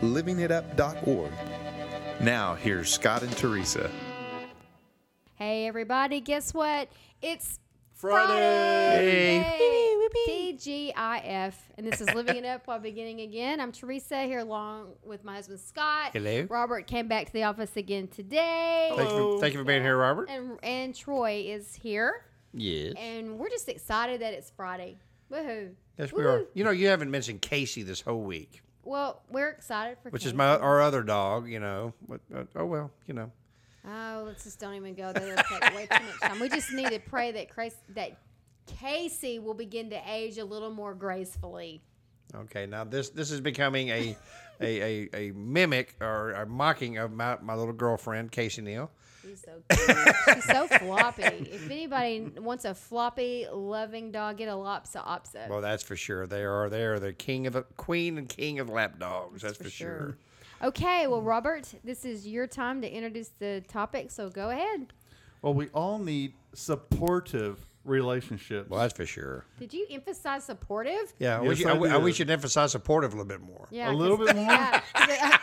livingitup.org. Now, here's Scott and Teresa. Hey everybody, guess what? It's Friday. Friday. TGIF. And this is Living It Up while beginning again. I'm Teresa here along with my husband Scott. Hello. Robert came back to the office again today. Thank you, for, thank you for being here, Robert. And and Troy is here. Yes. And we're just excited that it's Friday. Woohoo. Yes, we are. You know, you haven't mentioned Casey this whole week, Well, we're excited for which is my our other dog. You know, but, uh, oh well, you know. Oh, let's just don't even go there. It'll take way too much time. We just need to pray that Chris, that Casey will begin to age a little more gracefully. Okay, now this this is becoming a a, a, a mimic or a mocking of my, my little girlfriend Casey Neal. She's so cute. She's so floppy. If anybody wants a floppy, loving dog, get a Lhasa Apso. Well, that's for sure. They are they are the king of the queen and king of lap dogs. That's, for, sure. Okay, well, Robert, this is your time to introduce the topic, so go ahead. Well, we all need supportive relationships. Well, that's for sure. Did you emphasize supportive? Yeah, Yes, we, should, I I, we- I- did. should emphasize supportive a little bit more. Yeah, A little bit more? Yeah,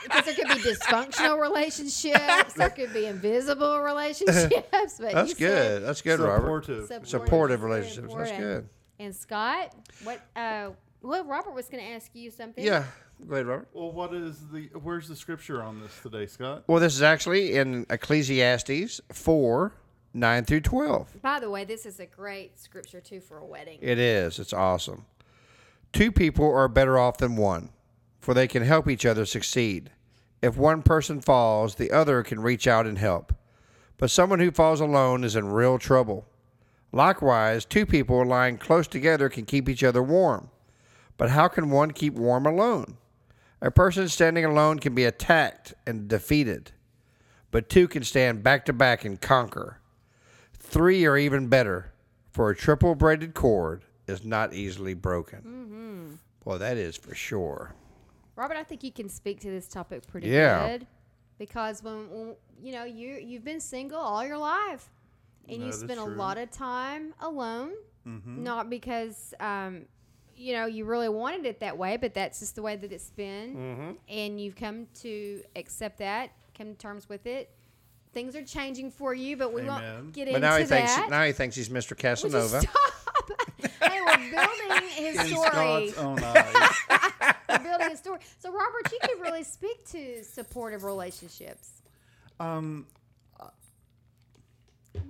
because there could be dysfunctional relationships. There could be invisible relationships. But That's you good. That's good, Robert. supportive. supportive, Supportive is very relationships. That's important. good. And Scott, what? Uh, well, Robert was going to ask you something. Yeah. Go ahead, Robert. Well, what is the? Where's the scripture on this today, Scott? Well, this is actually in Ecclesiastes 4 9 through 12. By the way, this is a great scripture too for a wedding. It is. It's awesome. Two people are better off than one, for they can help each other succeed. If one person falls, the other can reach out and help. But someone who falls alone is in real trouble. Likewise, two people lying close together can keep each other warm. But how can one keep warm alone? A person standing alone can be attacked and defeated, but two can stand back to back and conquer. Three are even better, for a triple braided cord is not easily broken. Mm-hmm. Well, that is for sure. Robert, I think you can speak to this topic pretty Yeah. good because when, when you know you you've been single all your life, and you That is spent a lot of time alone, Mm-hmm. not because um, you know you really wanted it that way, but that's just the way that it's been, Mm-hmm. and you've come to accept that, come to terms with it. Things are changing for you, but we Amen. won't get But into now he thinks now he thinks he's Mr. Would you Casanova. stop? hey, we're building his In story. Scott's own eyes. We're building a story. So, Robert, you could really speak to supportive relationships. Um,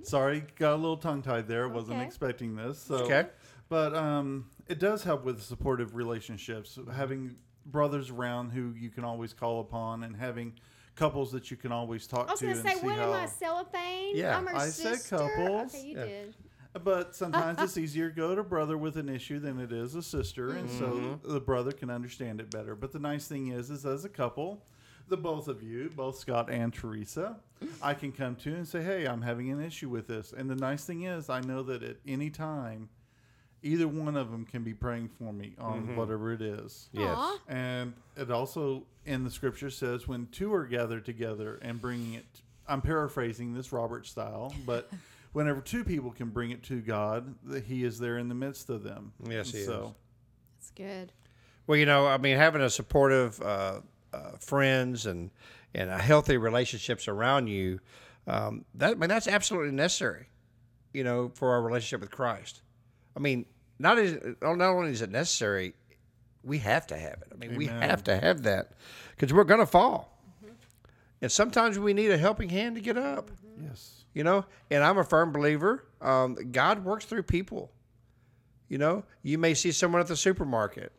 sorry, got a little tongue tied there. Wasn't Okay. expecting this. So, Okay. But um, it does help with supportive relationships. Having brothers around who you can always call upon, and having couples that you can always talk to. I was to going to and say, what how. am I, cellophane? Yeah, I'm her I said couples. Okay, you Yeah. did. But sometimes it's easier to go to brother with an issue than it is a sister, and so mm-hmm. the brother can understand it better. But the nice thing is, is as a couple, the both of you, both Scott and Teresa, I can come to and say, "Hey, I'm having an issue with this." And the nice thing is, I know that at any time, either one of them can be praying for me on whatever it is. Yes. Aw. And it also in the scripture says when two are gathered together and bringing it I'm paraphrasing this Robert style, but whenever two people can bring it to God, that he is there in the midst of them. Yes, he so, That's good. Well, you know, I mean, having a supportive uh, uh, friends and and a healthy relationships around you, um, that I mean, that's absolutely necessary. You know, for our relationship with Christ. I mean, not is not only is it necessary, we have to have it. I mean, we have to have that because we're going to fall, and sometimes we need a helping hand to get up. Yes. You know, and I'm a firm believer. Um, God works through people. You know, you may see someone at the supermarket,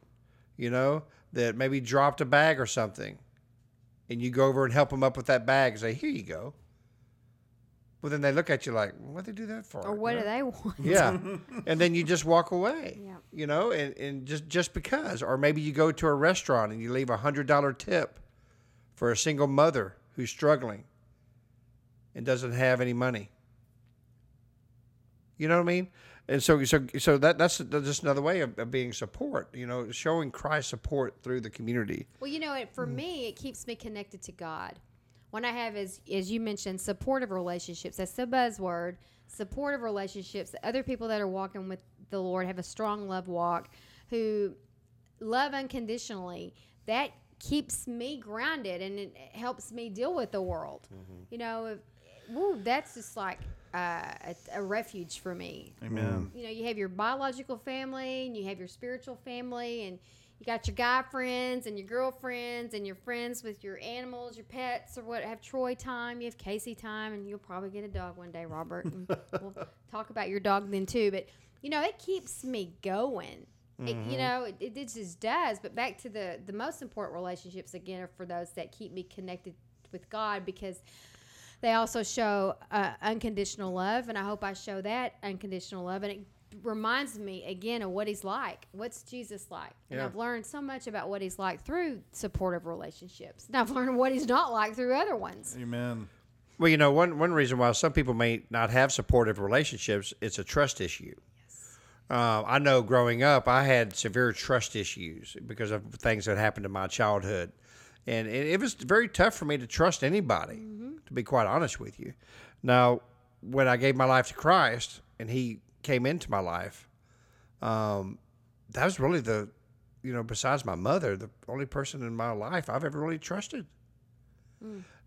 you know, that maybe dropped a bag or something, and you go over and help them up with that bag and say, "Here you go." Well, then they look at you like, "What do they do that for?" Or what You do they want? Yeah, and then you just walk away. Yeah. You know, and, and just just because, or maybe you go to a restaurant and you leave a hundred dollar tip for a single mother who's struggling and doesn't have any money. You know what I mean? And so, so, so that that's just another way of, of being support. You know, showing Christ support through the community. Well, you know, it, for mm. me, it keeps me connected to God. When I have, is, as you mentioned, supportive relationships. That's the buzzword. Supportive relationships. Other people that are walking with the Lord have a strong love walk, who love unconditionally. That keeps me grounded and it helps me deal with the world. You know, if, woo, that's just like uh, a, a refuge for me Amen. you know, you have your biological family and you have your spiritual family and you got your guy friends and your girlfriends and your friends with your animals, your pets or what have Troy time, you have Casey time and you'll probably get a dog one day, Robert. And we'll talk about your dog then too, but you know, it keeps me going. It, you know, it, it just does. But back to the the most important relationships again are for those that keep me connected with God because they also show uh, unconditional love, and I hope I show that unconditional love. And it reminds me again of what He's like. What's Jesus like? And Yeah. I've learned so much about what He's like through supportive relationships. And I've learned what He's not like through other ones. Amen. Well, you know, one one reason why some people may not have supportive relationships, it's a trust issue. Uh, I know growing up, I had severe trust issues because of things that happened in my childhood, and it, it was very tough for me to trust anybody. To be quite honest with you, now when I gave my life to Christ and He came into my life, um, that was really the, you know, besides my mother, the only person in my life I've ever really trusted.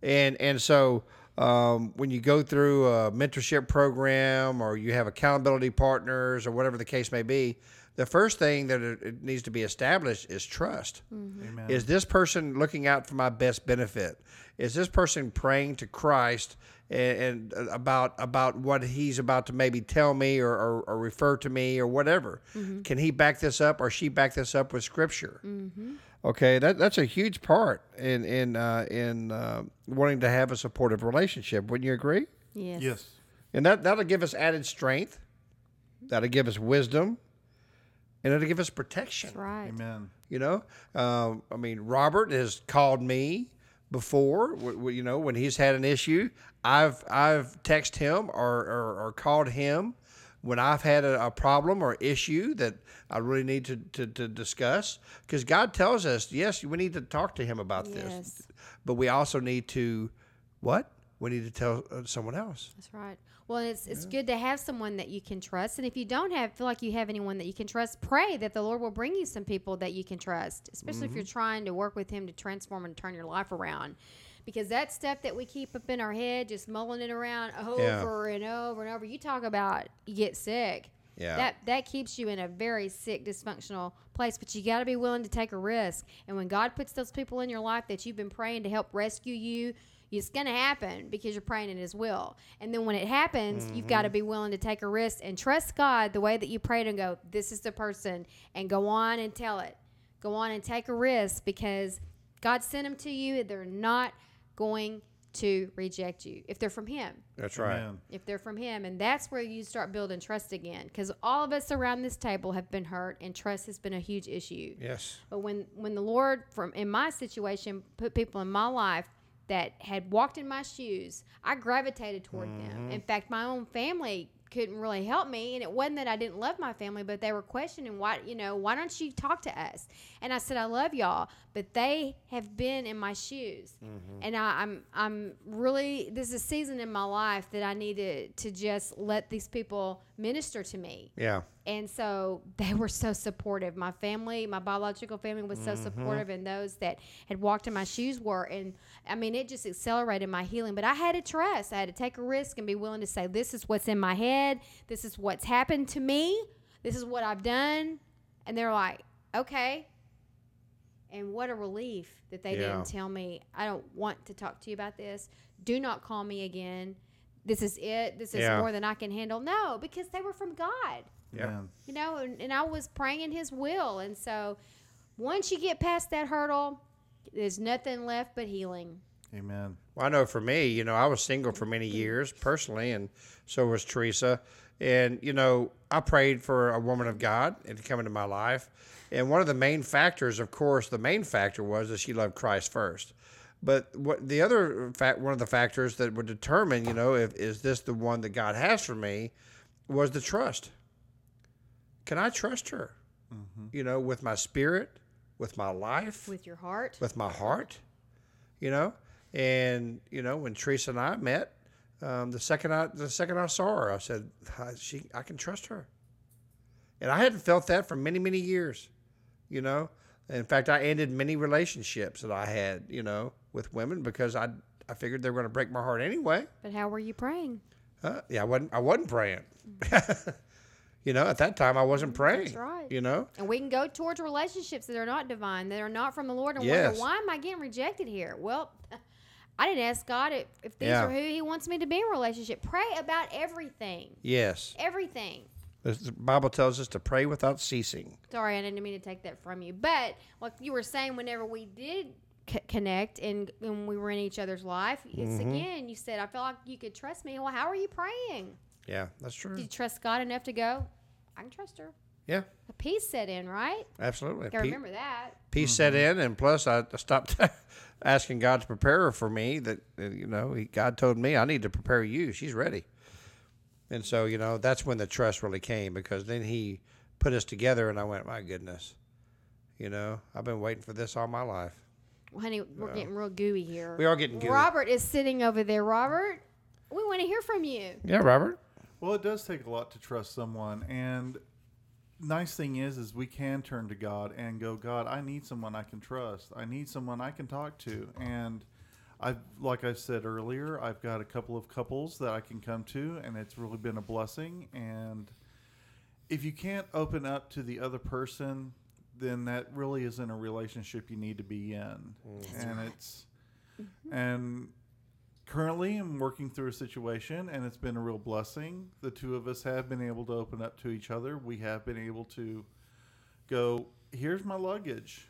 And and so um, when you go through a mentorship program or you have accountability partners or whatever the case may be the first thing that it, it needs to be established is trust Amen. is this person looking out for my best benefit is this person praying to christ and, and about about what he's about to maybe tell me or, or, or refer to me or whatever can he back this up or she back this up with scripture Okay, that that's a huge part in in uh, in uh, wanting to have a supportive relationship. Wouldn't you agree? Yes. Yes. And that that'll give us added strength. That'll give us wisdom, and it'll give us protection. That's right. Amen. You know, um, I mean, Robert has called me before. W- w- you know, when he's had an issue, I've I've texted him or, or, or called him when I've had a, a problem or issue that I really need to, to, to discuss. Because God tells us, yes, we need to talk to Him about this, but we also need to what? We need to tell uh, someone else. That's right. Well, it's it's good to have someone that you can trust, and if you don't have feel like you have anyone that you can trust, pray that the Lord will bring you some people that you can trust, especially if you're mm-hmm. trying to work with Him to transform and turn your life around. Because that stuff that we keep up in our head, just mulling it around over and over and over, you talk about you get sick. Yeah. That that keeps you in a very sick, dysfunctional place. But you got to be willing to take a risk. And when God puts those people in your life that you've been praying to help rescue you, it's going to happen because you're praying in His will. And then when it happens, you've got to mm-hmm. be willing to take a risk and trust God the way that you prayed and go, "This is the person," and go on and tell it. Go on and take a risk because God sent them to you. They're not going to reject you if they're from Him That's right. Amen. if they're from him and that's where you start building trust again because all of us around this table have been hurt and trust has been a huge issue Yes. but when when the lord from in my situation put people in my life that had walked in my shoes i gravitated toward them mm-hmm. in fact my own family couldn't really help me and it wasn't that i didn't love my family but they were questioning why you know why don't you talk to us? And i said i love y'all but they have been in my shoes. Mm-hmm. And I, i'm i'm really this is a season in my life that i needed to just let these people minister to me Yeah. and so they were so supportive. My family, my biological family was so mm-hmm. supportive, and those that had walked in my shoes were. And I mean, it just accelerated my healing. But I had to trust, I had to take a risk and be willing to say, This is what's in my head. This is what's happened to me. This is what I've done. And they're like, Okay. And what a relief that they Yeah. didn't tell me, I don't want to talk to you about this. Do not call me again. This is it. This is Yeah. more than I can handle. No, because they were from God Yeah. You know, and, and I was praying His will. And so once you get past that hurdle, there's nothing left but healing. Amen. Well, I know for me, you know, I was single for many years personally, and so was Teresa. And, you know, I prayed for a woman of God and to come into my life. And one of the main factors, of course, the main factor was that she loved Christ first. But what the other fact, one of the factors that would determine, you know, if is this the one that God has for me, was the trust. Can I trust her? You know, with my spirit, with my life, With your heart. with my heart, you know. And you know, when Teresa and I met, um, the second I the second I saw her, I said, I, "She, I can trust her." And I hadn't felt that for many, many years, you know. In fact, I ended many relationships that I had, you know, with women because I I figured they were going to break my heart anyway. But how were you praying? Uh, yeah, I wasn't I wasn't praying. you know, at that time I wasn't praying. That's right. You know. And we can go towards relationships that are not divine, that are not from the Lord, and Yes. wonder why am I getting rejected here? Well, I didn't ask God if, if these Yeah. are who He wants me to be in a relationship. Pray about everything, Yes. everything. The the Bible tells us to pray without ceasing. Sorry, I didn't mean to take that from you. But like you were saying, whenever we did c- connect and, and we were in each other's life, it's Mm-hmm. again, you said, I feel like you could trust me. Well, how are you praying? Yeah, that's true. Did you trust God enough to go, I can trust her? Yeah, A peace set in, right? absolutely. Gotta Pe- remember that. peace set in, and plus I stopped asking God to prepare her for me. That you know, he, God told me I need to prepare you. She's ready, and so you know that's when the trust really came because then He put us together, and I went, my goodness, you know, I've been waiting for this all my life. Well, honey, we're getting real gooey here. We are getting gooey. Robert is sitting over there. Robert, we want to hear from you. Yeah, Robert. Well, it does take a lot to trust someone, and nice thing is, is we can turn to God and go, God, I need someone I can trust. I need someone I can talk to, and I've, like I said earlier, I've got a couple of couples that I can come to, and it's really been a blessing. And if you can't open up to the other person, then that really isn't a relationship you need to be in, mm. and it's mm-hmm. and currently I'm working through a situation and it's been a real blessing. The two of us have been able to open up to each other. We have been able to go, here's my luggage.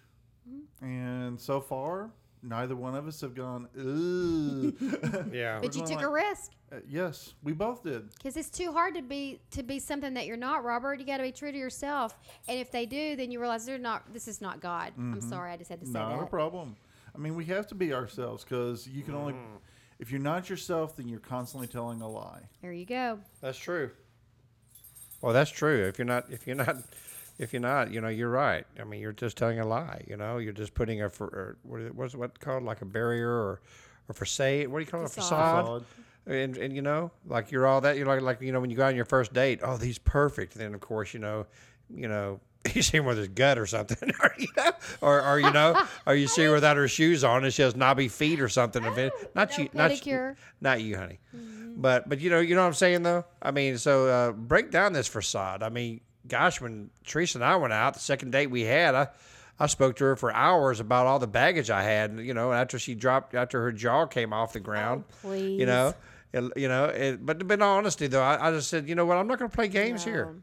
Mm-hmm. And so far, neither one of us have gone, ooh. Yeah. But you going took a risk Uh, yes, we both did. because it's too hard to be to be something that you're not, Robert. You got to be true to yourself. And if they do, then you realize they're not. This is not God. I'm sorry, I just had to say Not a problem. I mean, we have to be ourselves because you can only, if you're not yourself, then you're constantly telling a lie. There you go. That's true. Well, that's true. If you're not, if you're not, if you're not, you know, you're right. I mean, you're just telling a lie. You know, you're just putting a for, or what is, what called like a barrier or or facade. What do you call it? A Facade. facade. Facade. And and you know, like you're all that. You're like like you know when you go on your first date. Oh, he's perfect. And then of course you know, you know. You see him with his gut or something, or you know, or, or you know, or you see her without her shoes on and she has knobby feet or something. Of it, not no you, not you, not you, honey. But but you know you know what I'm saying though. I mean, so uh, break down this facade. I mean, gosh, when Teresa and I went out, the second date we had, I I spoke to her for hours about all the baggage I had. You know, after she dropped, after her jaw came off the ground. please. You know, it- you know. It, but but in all honesty though, I, I just said, you know what, I'm not going to play games here.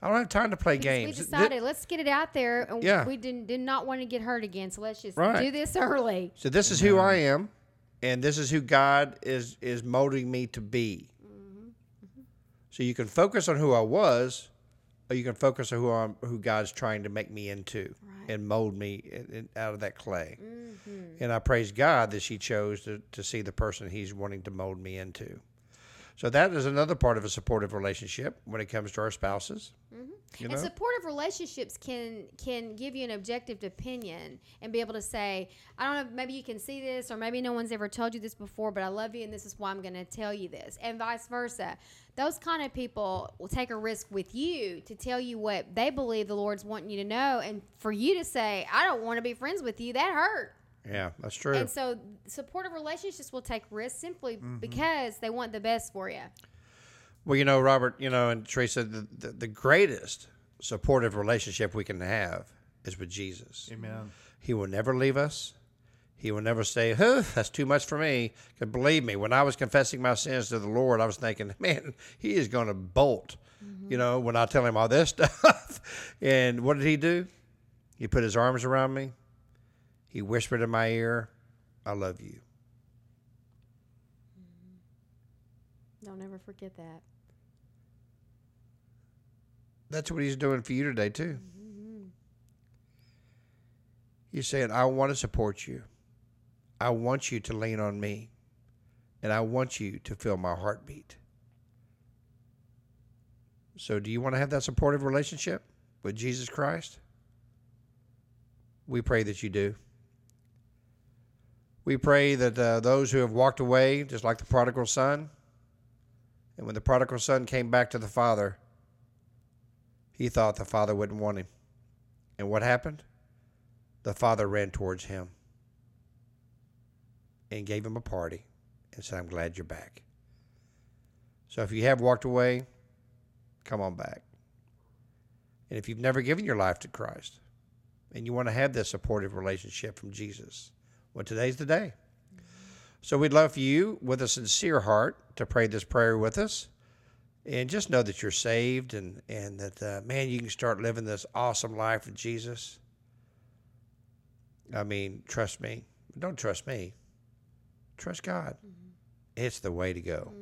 I don't have time to play Because games. We decided let's get it out there, and Yeah. we didn't did not want to get hurt again. So let's just Right. do this early. So this is who I am, and this is who God is is molding me to be. Mm-hmm. Mm-hmm. So you can focus on who I was, you can focus on who I'm, who God's trying to make me into and mold me in, in, out of that clay. Mm-hmm. And I praise God that she chose to, to see the person He's wanting to mold me into. So that is another part of a supportive relationship when it comes to our spouses. Mm-hmm. You know, And supportive relationships can can give you an objective opinion and be able to say, I don't know, maybe you can see this, or maybe no one's ever told you this before, but I love you, and this is why I'm going to tell you this, and vice versa. Those kind of people will take a risk with you to tell you what they believe the Lord's wanting you to know, and for you to say, I don't want to be friends with you, that hurt. Yeah, that's true. And so, supportive relationships will take risks simply mm-hmm. because they want the best for you. Well, you know, Robert, you know, and Teresa, the, the, the greatest supportive relationship we can have is with Jesus. Amen. He will never leave us. He will never say, huh, that's too much for me. Because believe me, when I was confessing my sins to the Lord, I was thinking, man, he is going to bolt, you mm-hmm. know, when I tell him all this stuff. and what did he do? He put his arms around me. He whispered in my ear, I love you. Mm-hmm. Don't ever forget that. That's what he's doing for you today, too. Mm-hmm. He's saying, I want to support you. I want you to lean on me, and I want you to feel my heartbeat. So, do you want to have that supportive relationship with Jesus Christ? We pray that you do. We pray that uh, those who have walked away, just like the prodigal son, and when the prodigal son came back to the father, he thought the father wouldn't want him. And what happened? The father ran towards him and gave him a party and said, I'm glad you're back. So if you have walked away, come on back. And if you've never given your life to Christ and you want to have this supportive relationship from Jesus, well, today's the day. So we'd love for you, with a sincere heart, to pray this prayer with us. And just know that you're saved and, and that, uh, man, you can start living this awesome life with Jesus. I mean, trust me. Don't trust me. Trust God. It's the way to go.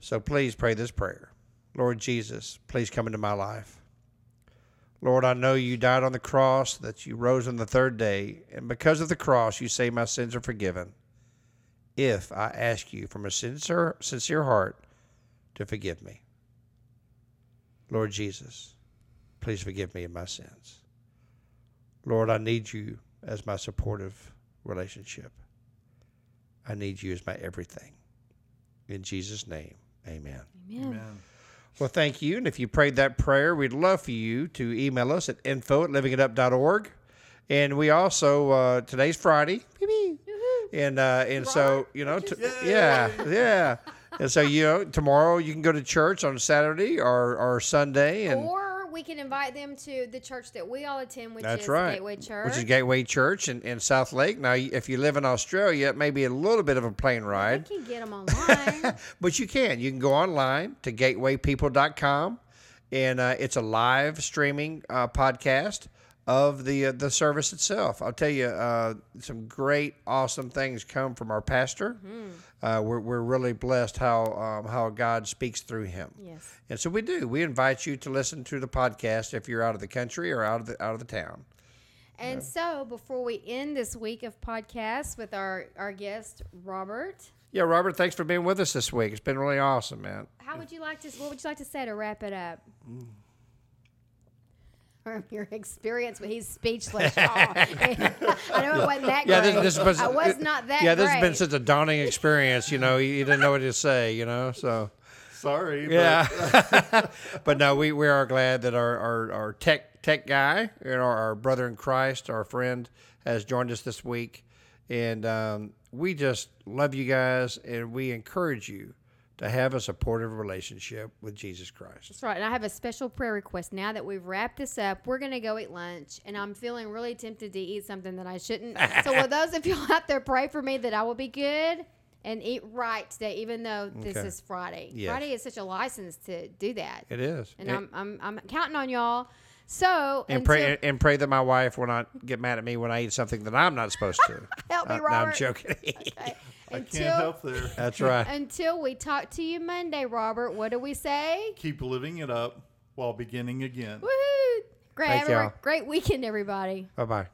So please pray this prayer. Lord Jesus, please come into my life. Lord, I know you died on the cross, that you rose on the third day, and because of the cross, you say my sins are forgiven. If I ask you from a sincere, sincere heart to forgive me. Lord Jesus, please forgive me of my sins. Lord, I need you as my supportive relationship. I need you as my everything. In Jesus' name, amen. Amen. Amen. Well, thank you. And if you prayed that prayer, we'd love for you to email us at info at livingitup.org. And we also, uh, today's Friday. And, uh, and so, you know, t- yeah, yeah. And so, you know, tomorrow you can go to church on Saturday or, or Sunday. And Or we can invite them to the church that we all attend, which that's is right. Gateway Church. Which is Gateway Church in, in Southlake. Now, if you live in Australia, it may be a little bit of a plane ride. can get them online. But you can. You can go online to gatewaypeople.com, and uh, it's a live streaming uh, podcast of the uh, the service itself. I'll tell you, uh, some great, awesome things come from our pastor. Uh, we're, we're really blessed how um, how God speaks through him. yes. And so we do. We invite you to listen to the podcast if you're out of the country or out of the out of the town. And so, before we end this week of podcasts with our, our guest, Robert, Yeah, Robert, thanks for being with us this week. It's been really awesome, man. how would you like to, what would you like to say to wrap it up? From your experience, but he's speechless, y'all. I know it wasn't that Yeah, great. this, this was, I was not that Yeah, this has been such a daunting experience. You know, you, you didn't know what to say. You know, so Sorry. But yeah. but no, we, we are glad that our, our, our tech tech guy, you know, our brother in Christ, our friend, has joined us this week, and um, we just love you guys, and we encourage you to have a supportive relationship with Jesus Christ. That's right. And I have a special prayer request. Now that we've wrapped this up, we're going to go eat lunch. And I'm feeling really tempted to eat something that I shouldn't. so, will those of you out there pray for me that I will be good and eat right today, even though this Okay. is Friday? Yes. Friday is such a license to do that. It is, and and, I'm, I'm, I'm counting on y'all. So, and pray and pray that my wife will not get mad at me when I eat something that I'm not supposed to. Help me, Uh, no, I'm joking. Okay. I Until, can't help there. That's right. until we talk to you Monday, Robert, what do we say? Keep living it up while beginning again. Woohoo! Great, Thank everyone- y'all. great weekend, everybody. Bye bye.